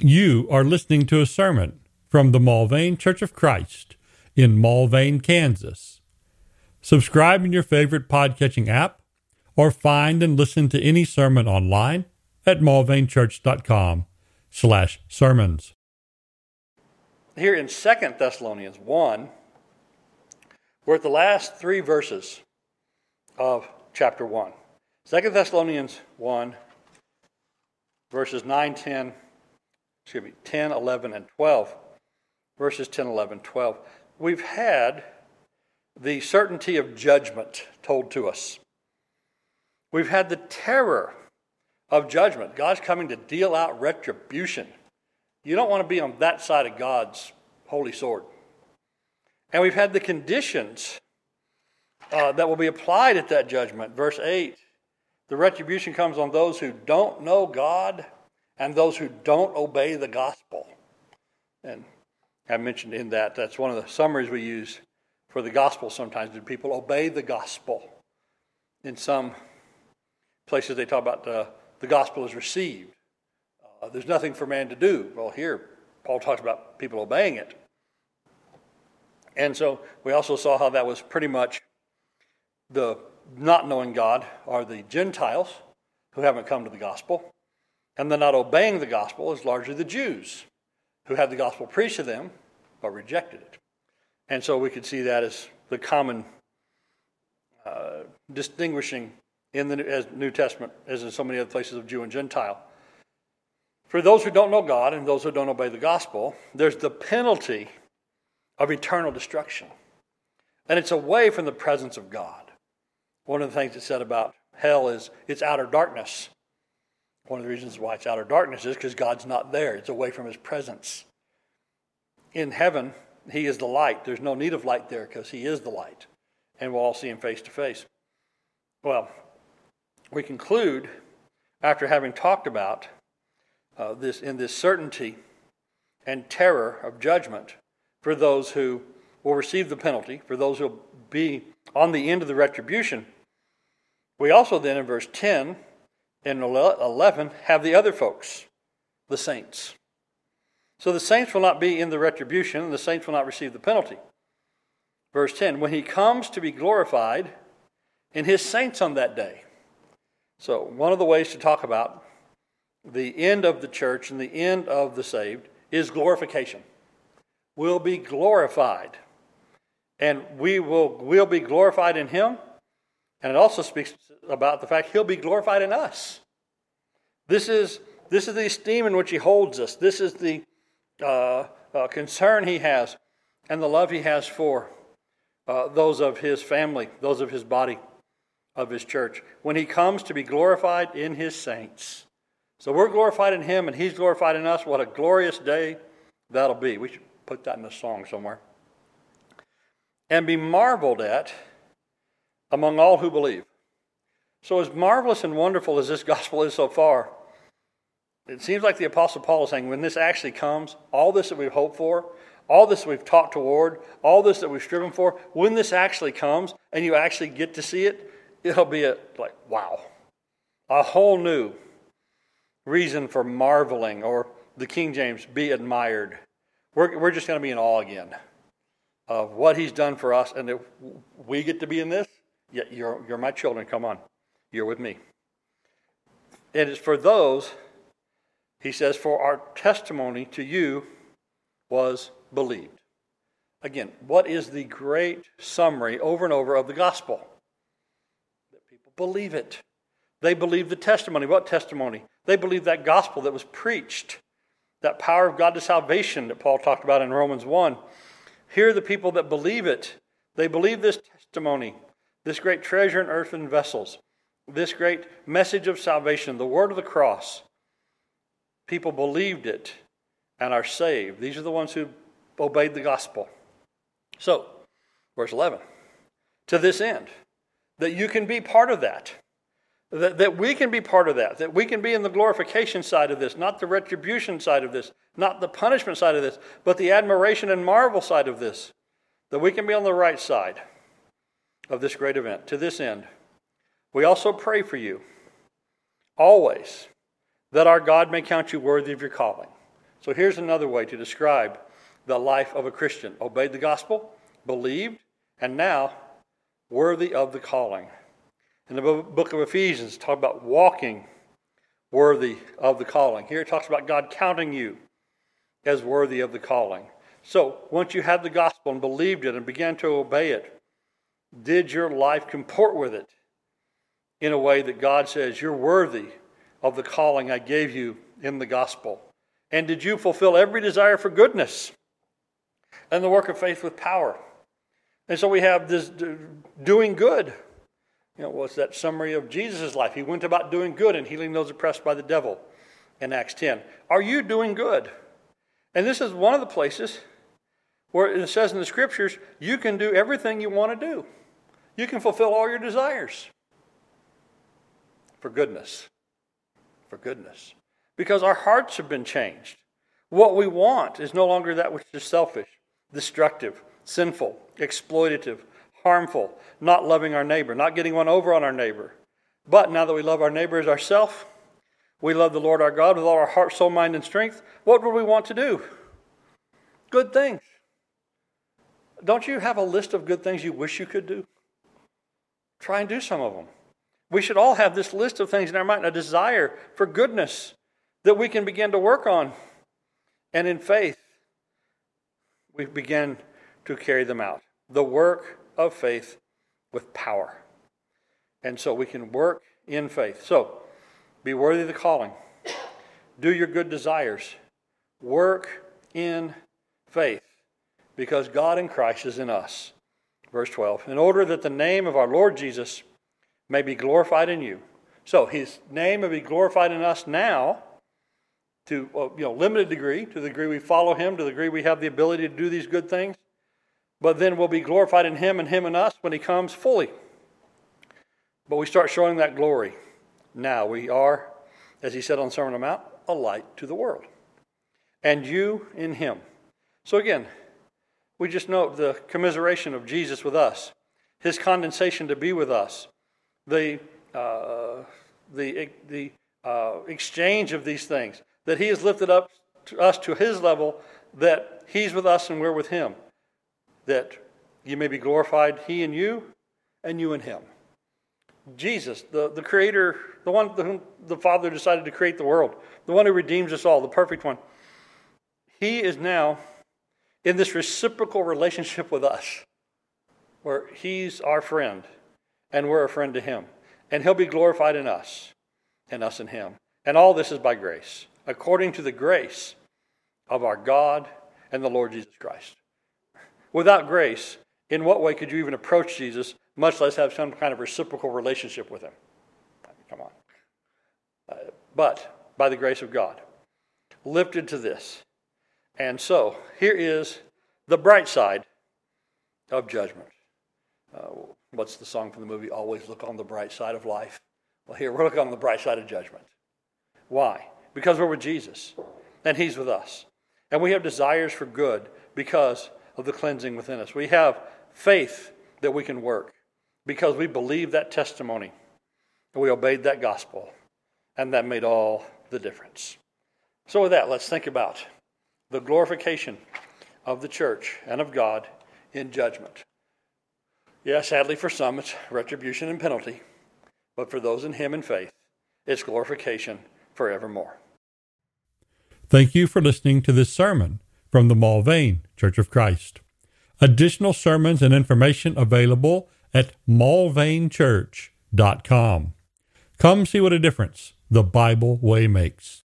You are listening to a sermon from the Mulvane Church of Christ in Mulvane, Kansas. Subscribe in your favorite podcatching app or find and listen to any sermon online at mulvanechurch.com slash sermons. Here in Second Thessalonians 1, we're at the last three verses of chapter 1. 2 Thessalonians 1, verses 9, 10, excuse me, 10, 11, and 12. Verses 10, 11, 12. We've had the certainty of judgment told to us. We've had the terror of judgment. God's coming to deal out retribution. You don't want to be on that side of God's holy sword. And we've had the conditions uh, that will be applied at that judgment. Verse 8 the retribution comes on those who don't know God and those who don't obey the gospel. And I mentioned in that, that's one of the summaries we use for the gospel sometimes. Do people obey the gospel? In some places, they talk about the, the gospel is received. Uh, there's nothing for man to do. Well, here, Paul talks about people obeying it. And so we also saw how that was pretty much the not knowing God are the Gentiles who haven't come to the gospel. And the not obeying the gospel is largely the Jews who had the gospel preached to them but rejected it. And so we could see that as the common uh, distinguishing in the New Testament, as in so many other places of Jew and Gentile. For those who don't know God and those who don't obey the gospel, there's the penalty of eternal destruction. And it's away from the presence of God. One of the things that's said about hell is it's outer darkness. One of the reasons why it's outer darkness is because God's not there, it's away from his presence. In heaven, he is the light. There's no need of light there because he is the light. And we'll all see him face to face. Well, we conclude after having talked about uh, this in this certainty and terror of judgment for those who will receive the penalty, for those who will be on the end of the retribution. We also then in verse 10 and 11 have the other folks, the saints. So the saints will not be in the retribution, and the saints will not receive the penalty. Verse 10 When he comes to be glorified in his saints on that day. So, one of the ways to talk about the end of the church and the end of the saved is glorification. We'll be glorified. And we will will be glorified in him. And it also speaks about the fact he'll be glorified in us. This is, this is the esteem in which he holds us. This is the uh, uh, concern he has and the love he has for uh, those of his family, those of his body, of his church. When he comes to be glorified in his saints. So we're glorified in him and he's glorified in us. What a glorious day that'll be. We should put that in a song somewhere. And be marveled at among all who believe. So, as marvelous and wonderful as this gospel is so far, it seems like the Apostle Paul is saying when this actually comes, all this that we've hoped for, all this that we've talked toward, all this that we've striven for, when this actually comes and you actually get to see it, it'll be a, like, wow. A whole new reason for marveling, or the King James, be admired. We're, we're just going to be in awe again of what he's done for us. And we get to be in this, you're, you're my children. Come on. You're with me. And It is for those, he says, for our testimony to you was believed. Again, what is the great summary over and over of the gospel? That people believe it. They believe the testimony. What testimony? They believe that gospel that was preached, that power of God to salvation that Paul talked about in Romans 1. Here are the people that believe it. They believe this testimony, this great treasure in earthen vessels this great message of salvation, the word of the cross, people believed it and are saved. These are the ones who obeyed the gospel. So, verse 11, to this end, that you can be part of that. That, that we can be part of that, that we can be in the glorification side of this, not the retribution side of this, not the punishment side of this, but the admiration and marvel side of this. That we can be on the right side of this great event. To this end, we also pray for you always that our God may count you worthy of your calling. So here's another way to describe the life of a Christian obeyed the gospel, believed, and now worthy of the calling. In the book of Ephesians, talk about walking worthy of the calling. Here it talks about God counting you as worthy of the calling. So, once you had the gospel and believed it and began to obey it, did your life comport with it in a way that God says you're worthy of the calling I gave you in the gospel? And did you fulfill every desire for goodness and the work of faith with power? And so we have this doing good. You know, what's that summary of Jesus' life? He went about doing good and healing those oppressed by the devil in Acts 10. Are you doing good? And this is one of the places where it says in the scriptures, you can do everything you want to do. You can fulfill all your desires. For goodness. For goodness. Because our hearts have been changed. What we want is no longer that which is selfish, destructive, sinful, exploitative, harmful, not loving our neighbor, not getting one over on our neighbor. But now that we love our neighbor as ourselves, we love the Lord our God with all our heart, soul, mind, and strength, what would we want to do? Good things. Don't you have a list of good things you wish you could do? Try and do some of them. We should all have this list of things in our mind, a desire for goodness that we can begin to work on. And in faith, we begin to carry them out. The work of faith with power. And so we can work in faith. So, be worthy of the calling. Do your good desires. Work in faith because God in Christ is in us. Verse 12. In order that the name of our Lord Jesus may be glorified in you. So his name may be glorified in us now to a you know, limited degree, to the degree we follow him, to the degree we have the ability to do these good things. But then we'll be glorified in him and him in us when he comes fully. But we start showing that glory. Now we are, as he said on Sermon on the Mount, a light to the world. And you in him. So again, we just note the commiseration of Jesus with us, his condescension to be with us, the, uh, the, the uh, exchange of these things, that he has lifted up to us to his level, that he's with us and we're with him, that you may be glorified, he and you, and you and him. Jesus, the, the creator, the one whom the Father decided to create the world, the one who redeems us all, the perfect one, he is now in this reciprocal relationship with us, where He's our friend and we're a friend to Him. And He'll be glorified in us and us in Him. And all this is by grace, according to the grace of our God and the Lord Jesus Christ. Without grace, in what way could you even approach Jesus, much less have some kind of reciprocal relationship with Him? Come on. Uh, but by the grace of God, lifted to this and so, here is the bright side of judgment. Uh, what's the song from the movie? Always look on the bright side of life. Well, here we're looking on the bright side of judgment. Why? Because we're with Jesus, and He's with us. And we have desires for good because of the cleansing within us. We have faith that we can work because we believe that testimony and we obeyed that gospel, and that made all the difference. So, with that, let's think about the glorification of the church and of God in judgment. Yes, sadly for some, it's retribution and penalty, but for those in Him in faith, it's glorification forevermore. Thank you for listening to this sermon from the Mulvane Church of Christ. Additional sermons and information available at mulvanechurch.com. Come see what a difference the Bible way makes.